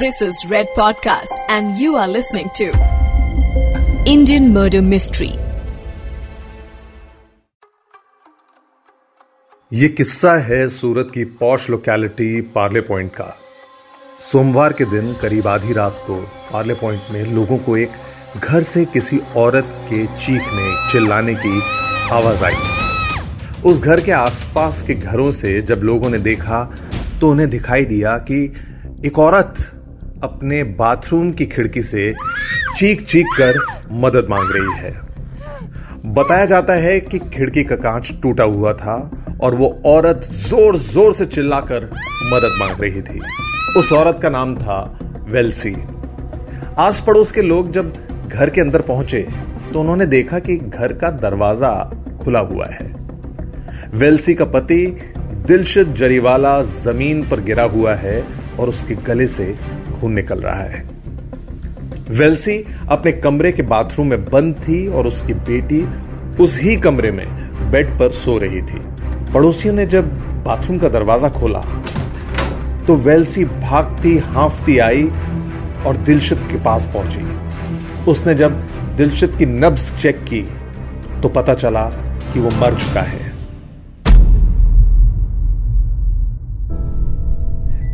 This is Red Podcast, and you are listening to Indian Murder Mystery. ये किस्सा है सूरत की पॉश लोकेलिटी पार्ले पॉइंट का सोमवार के दिन करीब आधी रात को पार्ले पॉइंट में लोगों को एक घर से किसी औरत के चीखने चिल्लाने की आवाज़ आई उस घर के आसपास के घरों से जब लोगों ने देखा तो उन्हें दिखाई दिया कि एक औरत अपने बाथरूम की खिड़की से चीख चीख कर मदद मांग रही है। बताया जाता है कि खिड़की का कांच टूटा हुआ था और वो औरत ज़ोर ज़ोर से चिल्लाकर मदद मांग रही थी। उस औरत का नाम था वेल्सी। आस पड़ोस के लोग जब घर के अंदर पहुँचे तो उन्होंने देखा कि घर का दरवाज़ा खुला हुआ है। वेल्सी का पति दिलशद जरीवाला ज़मीन पर गिरा हुआ है और उसके गले से खून निकल रहा है। वेल्सी अपने कमरे के बाथरूम में बंद थी और उसकी बेटी उस ही कमरे में बेड पर सो रही थी। पड़ोसियों ने जब बाथरूम का दरवाज़ा खोला तो वेल्सी भागती, हाफती आई और दिलशित के पास पहुँची। उसने जब दिलशित की नब्स चेक की तो पता चला कि वो मर चुका है।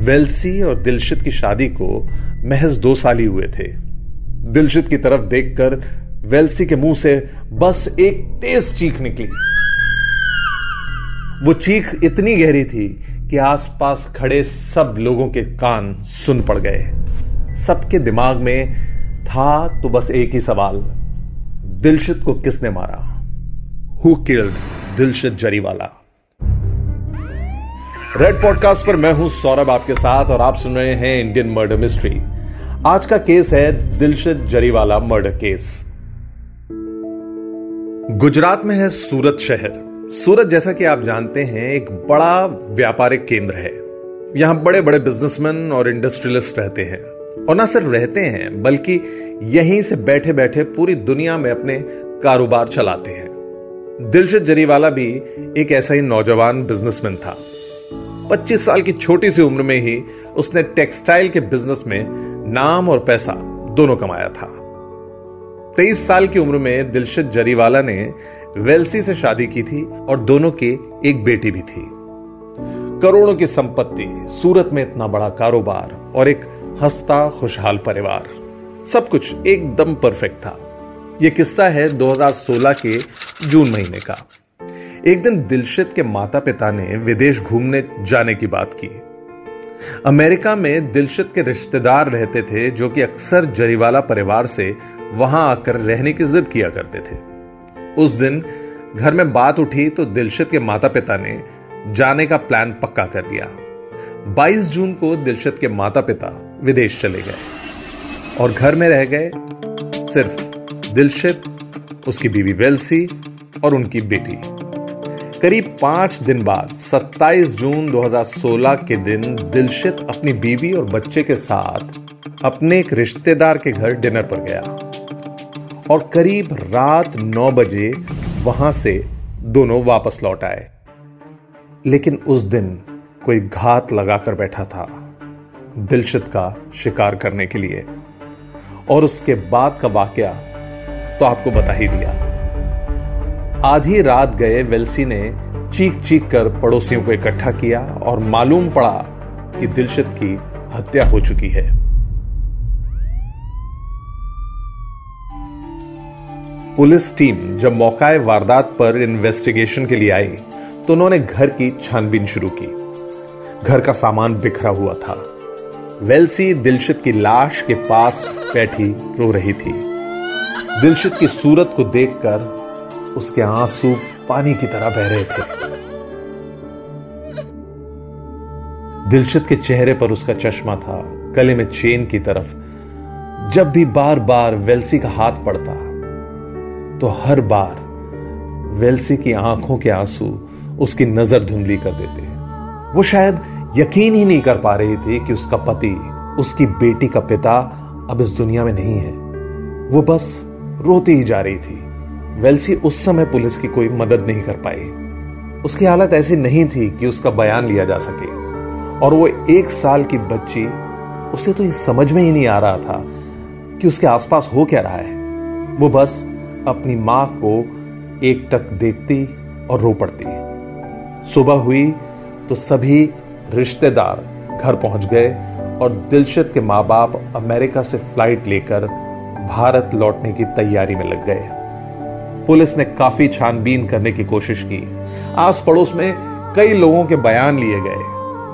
वेल्सी और दिलशित की शादी को महज दो साल ही हुए थे। दिलशित की तरफ़ देखकर वेल्सी के मुँह से बस एक तेज चीख निकली। वो चीख इतनी गहरी थी कि आसपास खड़े सब लोगों के कान सुन पड़ गए। सबके दिमाग में था तो बस एक ही सवाल, दिलशित को किसने मारा? Who killed Dilshad Jariwala? Red podcast पर मैं हूँ सौरभ आपके साथ और आप सुन रहे हैं इंडियन मर्डर मिस्ट्री आज का केस है दिलशद जरीवाला मर्डर केस गुजरात में है सूरत शहर। सूरत जैसा कि आप जानते हैं, एक बड़ा व्यापारिक केंद्र है। यहाँ बड़े बड़े बिजनेसमैन और इंडस्ट्रियलिस्ट रहते हैं। और ना सिर्फ़ रहते हैं, बल्कि यहीं से बैठे बैठे पूरी दुनिया में अपने कारोबार चलाते हैं। दिलशद जरीवाला भी एक ऐसा ही नौजवान बिजनेसमैन था। 25 साल की छोटी सी उम्र में ही उसने टेक्सटाइल के बिज़नेस में नाम और पैसा दोनों कमाया था। 23 साल की उम्र में दिलशद जरीवाला ने वेल्सी से शादी की थी और दोनों की एक बेटी भी थी। करोड़ों की संपत्ति, सूरत में इतना बड़ा कारोबार और एक हंसता, खुशहाल परिवार। सब कुछ एकदम परफेक्ट था। यह किस्सा है 2016 के जून महीने का। एक दिन दिलशित के माता पिता ने विदेश घूमने जाने की बात की। अमेरिका में दिलशित के रिश्तेदार रहते थे, जो कि अक्सर जरीवाला परिवार से वहाँ आकर रहने की जिद किया करते थे। उस दिन घर में बात उठी तो दिलशित के माता पिता ने जाने का प्लान पक्का कर दिया। 22 जून को दिलशित के माता पिता विदेश चले गए और घर में रह गए सिर्फ़ दिलशित, उसकी बीवी वेल्सी और उनकी बेटी। करीब पाँच दिन बाद 27 जून 2016 के दिन, दिलशित अपनी बीवी और बच्चे के साथ अपने एक रिश्तेदार के घर डिनर पर गया। और करीब रात 9 बजे वहाँ से दोनों वापस लौट आए। लेकिन उस दिन कोई घात लगाकर बैठा था, दिलशित का शिकार करने के लिए। और उसके बाद का वाक्य तो आपको बता ही दिया। आधी रात गए वेल्सी ने चीख चीख कर पड़ोसियों को इकट्ठा किया और मालूम पड़ा कि दिलशद की हत्या हो चुकी है। पुलिस टीम जब मौकाए वारदात पर इन्वेस्टिगेशन के लिए आई तो उन्होंने घर की छानबीन शुरू की। घर का सामान बिखरा हुआ था। वेल्सी दिलशित की लाश के पास बैठी रो रही थी। दिलशित की सूरत को देखकर उसके आँसू पानी की तरह बह रहे थे। दिलशद के चेहरे पर उसका चश्मा था, गले में चेन की तरफ़। जब भी बार बार वेल्सी का हाथ पड़ता तो हर बार वेल्सी की आँखों के आँसू उसकी नज़र धुंधली कर देते। वो शायद यकीन ही नहीं कर पा रही थी कि उसका पति, उसकी बेटी का पिता अब इस दुनिया में नहीं है। वो बस रोती ही जा रही थी। वेल्सी उस समय पुलिस की कोई मदद नहीं कर पाई। उसकी हालत ऐसी नहीं थी कि उसका बयान लिया जा सके। और वो एक साल की बच्ची, उसे तो समझ में ही नहीं आ रहा था कि उसके आसपास हो क्या रहा है। वो बस अपनी माँ को एक टक देखती और रो पड़ती। सुबह हुई तो सभी रिश्तेदार घर पहुँच गए और दिलशद के माँ बाप अमेरिका से फ़्लाइट लेकर भारत लौटने की तैयारी में लग गए। पुलिस ने काफ़ी छानबीन करने की कोशिश की। आस पड़ोस में कई लोगों के बयान लिए गए।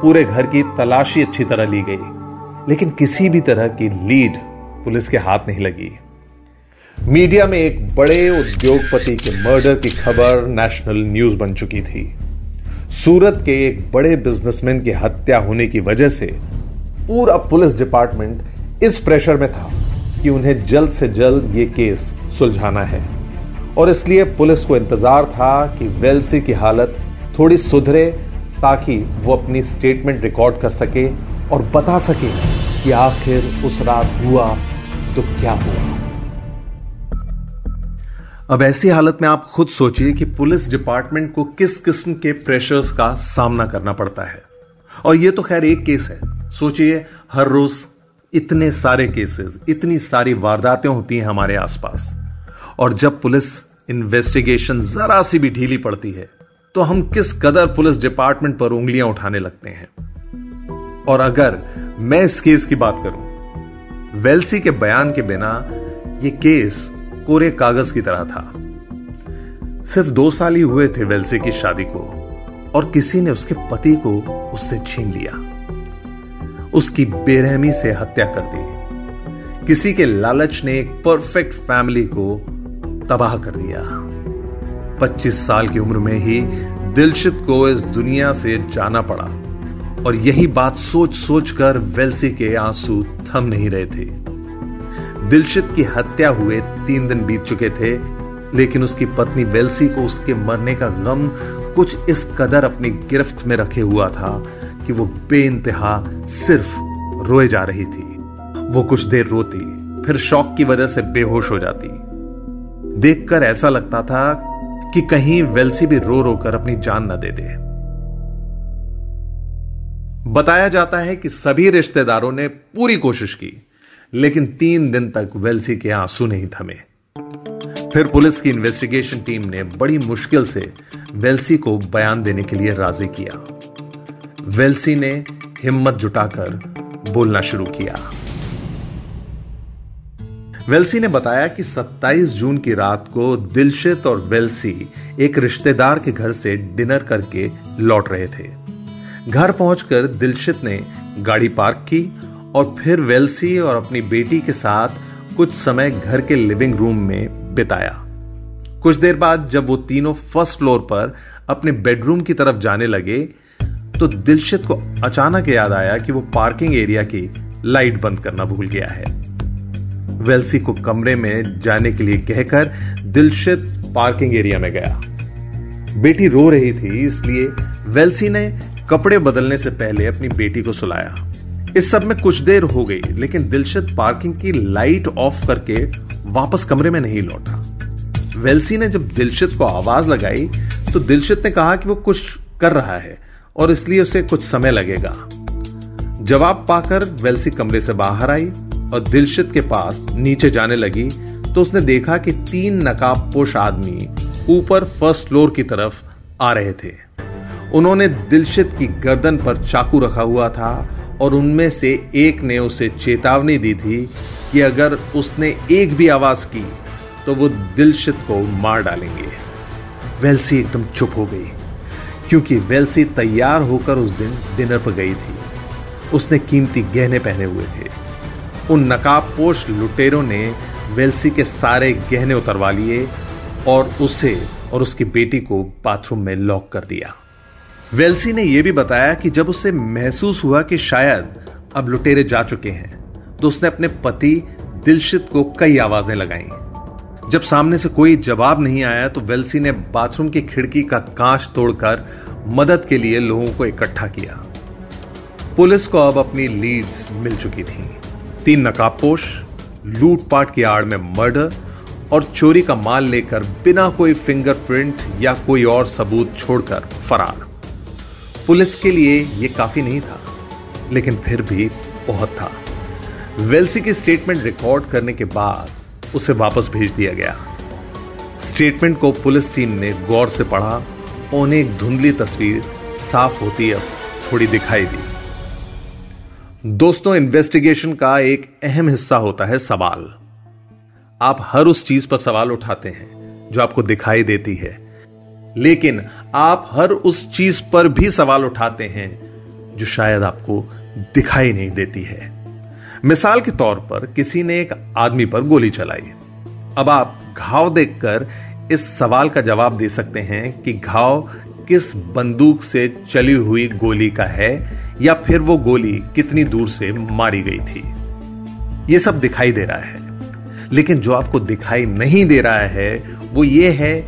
पूरे घर की तलाशी अच्छी तरह ली गई। लेकिन किसी भी तरह की लीड पुलिस के हाथ नहीं लगी। मीडिया में एक बड़े उद्योगपति के मर्डर की खबर नेशनल न्यूज़ बन चुकी थी। सूरत के एक बड़े बिजनेसमैन की हत्या होने की वजह से पूरा पुलिस डिपार्टमेंट इस प्रेशर में था कि उन्हें जल्द से जल्द ये केस सुलझाना है। और इसलिए पुलिस को इंतज़ार था कि वेल्सी की हालत थोड़ी सुधरे ताकि वो अपनी स्टेटमेंट रिकॉर्ड कर सके और बता सके कि आखिर उस रात हुआ तो क्या हुआ। अब ऐसी हालत में आप खुद सोचिए कि पुलिस डिपार्टमेंट को किस किस्म के प्रेशर्स का सामना करना पड़ता है। और यह तो खैर एक केस है। सोचिए, हर रोज इतने सारे केसेस इतनी सारी वारदातें होती हैं हमारे आसपास। और जब पुलिस इन्वेस्टिगेशन जरा सी भी ढीली पड़ती है तो हम किस कदर पुलिस डिपार्टमेंट पर उंगलियाँ उठाने लगते हैं? और अगर मैं इस केस की बात करूँ वेल्सी के बयान के बिना यह केस कोरे कागज़ की तरह था। सिर्फ़ दो साल ही हुए थे वेल्सी की शादी को, और किसी ने उसके पति को उससे छीन लिया। उसकी बेरहमी से हत्या कर दी। किसी के लालच ने एक परफेक्ट फैमिली को तबाह कर दिया। 25 साल की उम्र में ही दिलशित को इस दुनिया से जाना पड़ा और यही बात सोच सोच कर वेल्सी के आँसू थम नहीं रहे थे। दिलशित की हत्या हुए तीन दिन बीत चुके थे, लेकिन उसकी पत्नी वेल्सी को उसके मरने का गम कुछ इस कदर अपनी गिरफ्त में रखे हुआ था कि वो बेइंतहा सिर्फ़ रोए जा रही थी। वो कुछ देर रोती, फिर शौक की वजह से बेहोश हो जाती। देखकर ऐसा लगता था कि कहीं वेल्सी भी रो रो कर अपनी जान न दे दे। बताया जाता है कि सभी रिश्तेदारों ने पूरी कोशिश की, लेकिन तीन दिन तक वेल्सी के आँसू नहीं थमे। फिर पुलिस की इन्वेस्टिगेशन टीम ने बड़ी मुश्किल से वेल्सी को बयान देने के लिए राज़ी किया। वेल्सी ने हिम्मत जुटाकर बोलना शुरू किया। वेल्सी ने बताया कि 27 जून की रात को दिलशित और वेल्सी एक रिश्तेदार के घर से डिनर करके लौट रहे थे। घर पहुंचकर दिलशित ने गाड़ी पार्क की और फिर वेल्सी और अपनी बेटी के साथ कुछ समय घर के लिविंग रूम में बिताया। कुछ देर बाद जब वो तीनों फ़र्स्ट फ्लोर पर अपने बेडरूम की तरफ़ जाने लगे तो दिलशित को अचानक याद आया कि वो पार्किंग एरिया की लाइट बंद करना भूल गया है। वेल्सी को कमरे में जाने के लिए कहकर दिलशित पार्किंग एरिया में गया। बेटी रो रही थी, इसलिए वेल्सी ने कपड़े बदलने से पहले अपनी बेटी को सुलाया। इस सब में कुछ देर हो गई, लेकिन दिलशद पार्किंग की लाइट ऑफ़ करके वापस कमरे में नहीं लौटा। वेल्सी ने जब दिलशद को आवाज़ लगाई तो दिलशद ने कहा कि वो कुछ कर रहा है, और इसलिए उसे कुछ समय लगेगा। जवाब पाकर वेल्सी कमरे से बाहर आई और दिलशद के पास नीचे जाने लगी तो उसने देखा कि तीन नकाब पोश आदमी ऊपर फ़र्स्ट फ्लोर की तरफ़ आ रहे थे। उन्होंने दिलशद की गर्दन पर चाकू रखा हुआ था और उनमें से एक ने उसे चेतावनी दी थी कि अगर उसने एक भी आवाज़ की तो वो दिलशित को मार डालेंगे। वेल्सी एकदम चुप हो गई, क्योंकि वेल्सी तैयार होकर उस दिन डिनर पर गई थी। उसने कीमती गहने पहने हुए थे। उन नकाबपोश लुटेरों ने वेल्सी के सारे गहने उतरवा लिए और उसे और उसकी बेटी को बाथरूम में लॉक कर दिया। वेल्सी ने यह भी बताया कि जब उसे महसूस हुआ कि शायद अब लुटेरे जा चुके हैं तो उसने अपने पति दिलशित को कई आवाज़ें लगाई। जब सामने से कोई जवाब नहीं आया तो वेल्सी ने बाथरूम की खिड़की का कांच तोड़कर मदद के लिए लोगों को इकट्ठा किया। पुलिस को अब अपनी लीड्स मिल चुकी थी। तीन नकाबपोश, लूटपाट की आड़ में मर्डर और चोरी का माल लेकर बिना कोई फिंगरप्रिंट या कोई और सबूत छोड़कर फरार। पुलिस के लिए यह काफ़ी नहीं था, लेकिन फिर भी बहुत था। वेल्सी की स्टेटमेंट रिकॉर्ड करने के बाद उसे वापस भेज दिया गया। स्टेटमेंट को पुलिस टीम ने गौर से पढ़ा उन्हें एक धुंधली तस्वीर साफ़ होती अब थोड़ी दिखाई दी। दोस्तों इन्वेस्टिगेशन का एक अहम हिस्सा होता है सवाल। आप हर उस चीज़ पर सवाल उठाते हैं, जो आपको दिखाई देती है। लेकिन आप हर उस चीज़ पर भी सवाल उठाते हैं, जो शायद आपको दिखाई नहीं देती है। मिसाल के तौर पर किसी ने एक आदमी पर गोली चलाई। अब आप घाव देखकर इस सवाल का जवाब दे सकते हैं कि घाव किस बंदूक से चली हुई गोली का है या फिर वो गोली कितनी दूर से मारी गई थी। ये सब दिखाई दे रहा है। लेकिन जो आपको दिखाई नहीं दे रहा है, वो ये है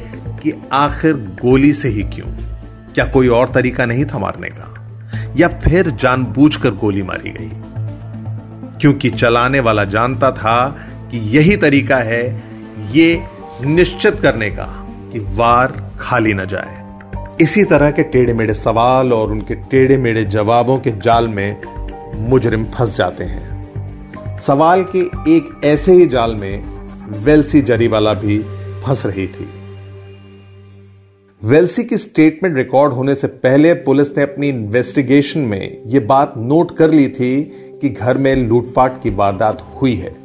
कि आखिर गोली से ही क्यों? क्या कोई और तरीका नहीं था मारने का? या फिर जानबूझकर गोली मारी गई? क्योंकि चलाने वाला जानता था कि यही तरीका है, ये निश्चित करने का कि वार खाली न जाए। इसी तरह के टेढ़े मेढ़े सवाल और उनके टेढ़े मेढ़े जवाबों के जाल में मुजरिम फंस जाते हैं। सवाल के एक ऐसे ही जाल में वेल्सी जरीवाला भी फंस रही थी। वेल्सी की स्टेटमेंट रिकॉर्ड होने से पहले पुलिस ने अपनी इन्वेस्टिगेशन में यह बात नोट कर ली थी कि घर में लूटपाट की वारदात हुई है।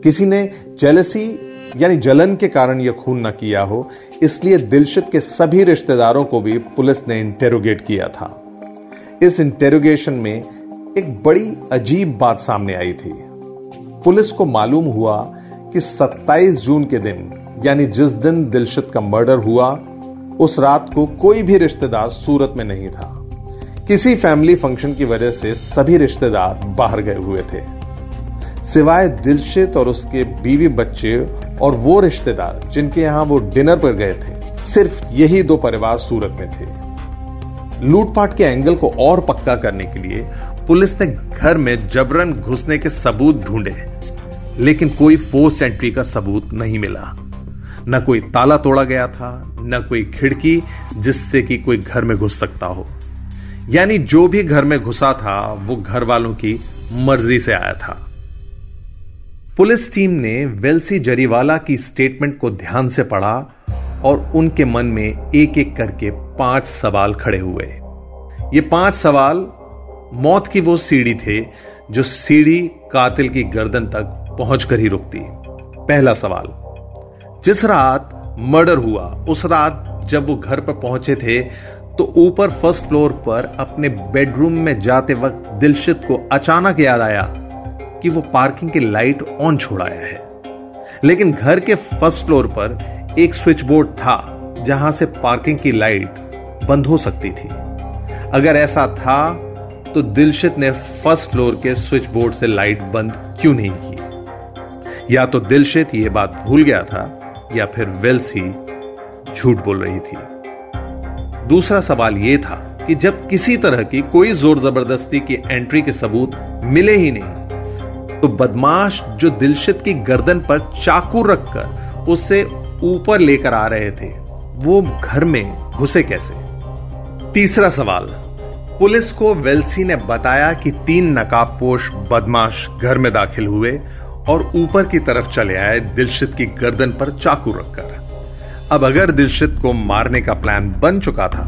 किसी ने जेलसी, यानी जलन के कारण यह खून न किया हो इसलिए दिलशित के सभी रिश्तेदारों को भी पुलिस ने इंटेरोगेट किया था। इस इंटेरोगेशन में एक बड़ी अजीब बात सामने आई थी। पुलिस को मालूम हुआ कि 27 जून के दिन, यानी जिस दिन दिलशित का मर्डर हुआ, उस रात को कोई भी रिश्तेदार सूरत में नहीं था। किसी फैमिली फ़ंक्शन की वजह से सभी रिश्तेदार बाहर गए हुए थे। सिवाय दिलशित और उसके बीवी बच्चे और वो रिश्तेदार जिनके यहाँ वो डिनर पर गए थे, सिर्फ़ यही दो परिवार सूरत में थे। लूटपाट के एंगल को और पक्का करने के लिए पुलिस ने घर में जबरन घुसने के सबूत ढूंढे लेकिन कोई फोर्स एंट्री का सबूत नहीं मिला। न कोई ताला तोड़ा गया था, न कोई खिड़की जिससे कि कोई घर में घुस सकता हो। यानी जो भी घर में घुसा था, वो घर वालों की मर्ज़ी से आया था। पुलिस टीम ने वेल्सी जरीवाला की स्टेटमेंट को ध्यान से पढ़ा और उनके मन में एक एक करके पाँच सवाल खड़े हुए। ये पाँच सवाल मौत की वो सीढ़ी थे जो सीढ़ी कातिल की गर्दन तक पहुंचकर ही रुकती। पहला सवाल, जिस रात मर्डर हुआ, उस रात जब वो घर पर पहुँचे थे तो ऊपर फ़र्स्ट फ्लोर पर अपने बेडरूम में जाते वक्त दिलशित को अचानक याद आया कि वो पार्किंग की लाइट ऑन छोड़ाया है। लेकिन घर के फ़र्स्ट फ्लोर पर एक स्विच बोर्ड था, जहाँ से पार्किंग की लाइट बंद हो सकती थी। अगर ऐसा था तो दिलशित ने फ़र्स्ट फ्लोर के स्विच बोर्ड से लाइट बंद क्यों नहीं की? या तो दिलशित ये बात भूल गया था, या फिर वेल्स ही झूठ बोल रही थी। दूसरा सवाल यह था कि जब किसी तरह की कोई ज़ोर ज़बरदस्ती की एंट्री के सबूत मिले ही नहीं तो बदमाश जो दिलशित की गर्दन पर चाकू रखकर उसे ऊपर लेकर आ रहे थे, वो घर में घुसे कैसे? तीसरा सवाल, पुलिस को वेल्सी ने बताया कि तीन नकाबपोश बदमाश घर में दाखिल हुए और ऊपर की तरफ़ चले आए दिलशित की गर्दन पर चाकू रखकर। अब अगर दिलशित को मारने का प्लान बन चुका था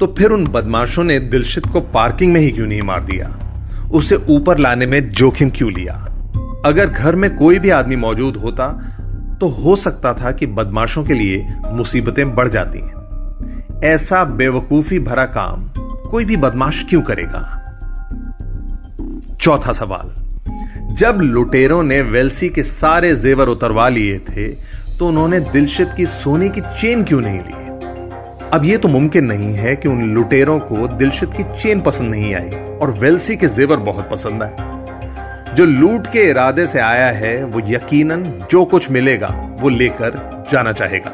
तो फिर उन बदमाशों ने दिलशित को पार्किंग में ही क्यों नहीं मार दिया? उसे ऊपर लाने में जोखिम क्यों लिया? अगर घर में कोई भी आदमी मौजूद होता तो हो सकता था कि बदमाशों के लिए मुसीबतें बढ़ जाती हैं। ऐसा बेवकूफ़ी भरा काम कोई भी बदमाश क्यों करेगा? चौथा सवाल। जब लुटेरों ने वेल्सी के सारे जेवर उतरवा लिए थे तो उन्होंने दिलशित की सोने की चेन क्यों नहीं ली? अब यह तो मुमकिन नहीं है कि उन लुटेरों को दिलशित की चेन पसंद नहीं आई, और वेल्सी के जेवर बहुत पसंद आए। जो लूट के इरादे से आया है, वो यकीनन जो कुछ मिलेगा, वो लेकर जाना चाहेगा।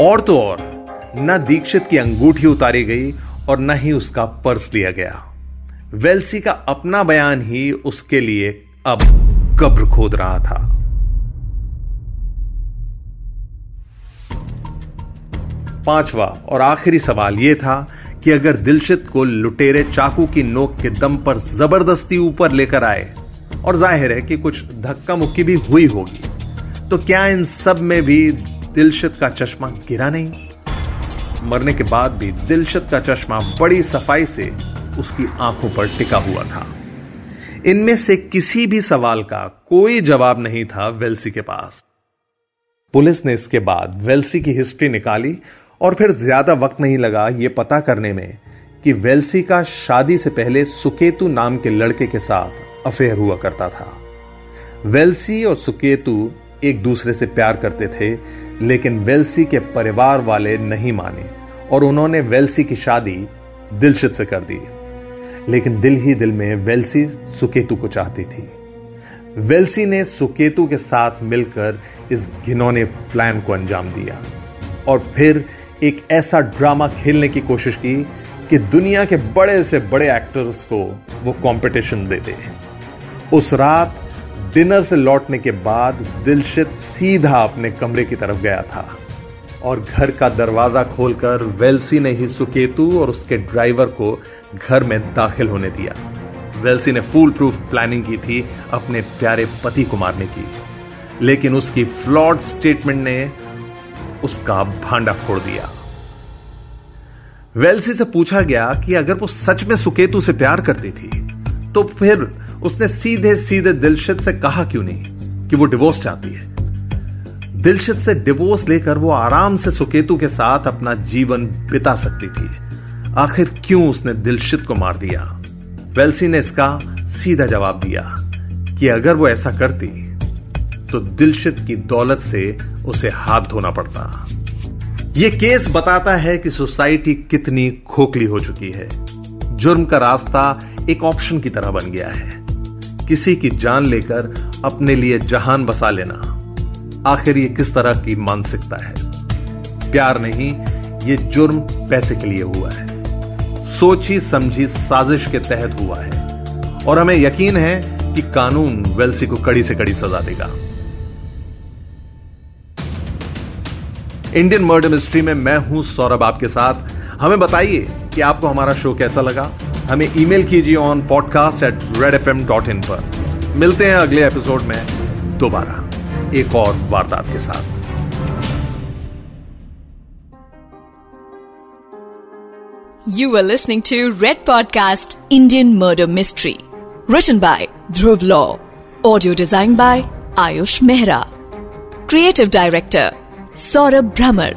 और तो और, न दीक्षित की अंगूठी उतारी गई और न ही उसका पर्स लिया गया। वेल्सी का अपना बयान ही उसके लिए अब कब्र खोद रहा था। पांचवा और आखिरी सवाल यह था कि अगर दिलशित को लुटेरे चाकू की नोक के दम पर ज़बरदस्ती ऊपर लेकर आए और ज़ाहिर है कि कुछ धक्का मुक्की भी हुई होगी। तो क्या इन सब में भी दिलशत का चश्मा गिरा नहीं? मरने के बाद भी दिलशत का चश्मा बड़ी सफ़ाई से उसकी आँखों पर टिका हुआ था। इनमें से किसी भी सवाल का कोई जवाब नहीं था वेल्सी के पास। पुलिस ने इसके बाद वेल्सी की हिस्ट्री निकाली और फिर ज़्यादा वक्त नहीं लगा यह पता करने में कि वेल्सी का शादी से पहले सुकेतु नाम के लड़के के साथ अफेयर हुआ करता था। वेल्सी और सुकेतु एक दूसरे से प्यार करते थे, लेकिन वेल्सी के परिवार वाले नहीं माने, और उन्होंने वेल्सी की शादी दिलशित से कर दी। लेकिन दिल ही दिल में वेल्सी सुकेतु को चाहती थी। वेल्सी ने सुकेतु के साथ मिलकर इस घिनौने प्लान को अंजाम दिया, और फिर एक ऐसा ड्रामा खेलने की कोशिश की कि दुनिया के बड़े से बड़े एक्टर्स को वो कंपटीशन दे दे। उस रात डिनर से लौटने के बाद दिलशित सीधा अपने कमरे की तरफ़ गया था और घर का दरवाज़ा खोलकर वेल्सी ने ही सुकेतु और उसके ड्राइवर को घर में दाखिल होने दिया। वेल्सी ने फुल प्रूफ प्लानिंग की थी अपने प्यारे पति को मारने की। लेकिन उसकी फ्लॉड स्टेटमेंट ने उसका भांडा फोड़ दिया। वेल्सी से पूछा गया कि अगर वो सच में सुकेतु से प्यार करती थी तो फिर उसने सीधे सीधे दिलशित से कहा क्यों नहीं कि वो डिवोर्स चाहती है? दिलशित से डिवोर्स लेकर वो आराम से सुकेतु के साथ अपना जीवन बिता सकती थी। आखिर क्यों उसने दिलशित को मार दिया? वेल्सी ने इसका सीधा जवाब दिया कि अगर वो ऐसा करती तो दिलशित की दौलत से उसे हाथ धोना पड़ता। यह केस बताता है कि सोसाइटी कितनी खोखली हो चुकी है। जुर्म का रास्ता एक ऑप्शन की तरह बन गया है। किसी की जान लेकर अपने लिए जहान बसा लेना। आखिर ये किस तरह की मानसिकता है? प्यार नहीं, ये जुर्म पैसे के लिए हुआ है। सोची समझी साजिश के तहत हुआ है। और हमें यकीन है कि कानून वेल्सी को कड़ी से कड़ी सजा देगा। इंडियन मर्डर मिस्ट्री में मैं हूँ सौरभ आपके साथ। हमें बताइए कि आपको हमारा शो कैसा लगा? हमें ईमेल कीजिए on podcast at red F M dot in पर। मिलते हैं अगले एपिसोड में दोबारा, एक और वारदात के साथ। You are listening to red podcast Indian murder mystery written by Dhruv law audio design by Ayush Mehra creative director Saurabh Bhramar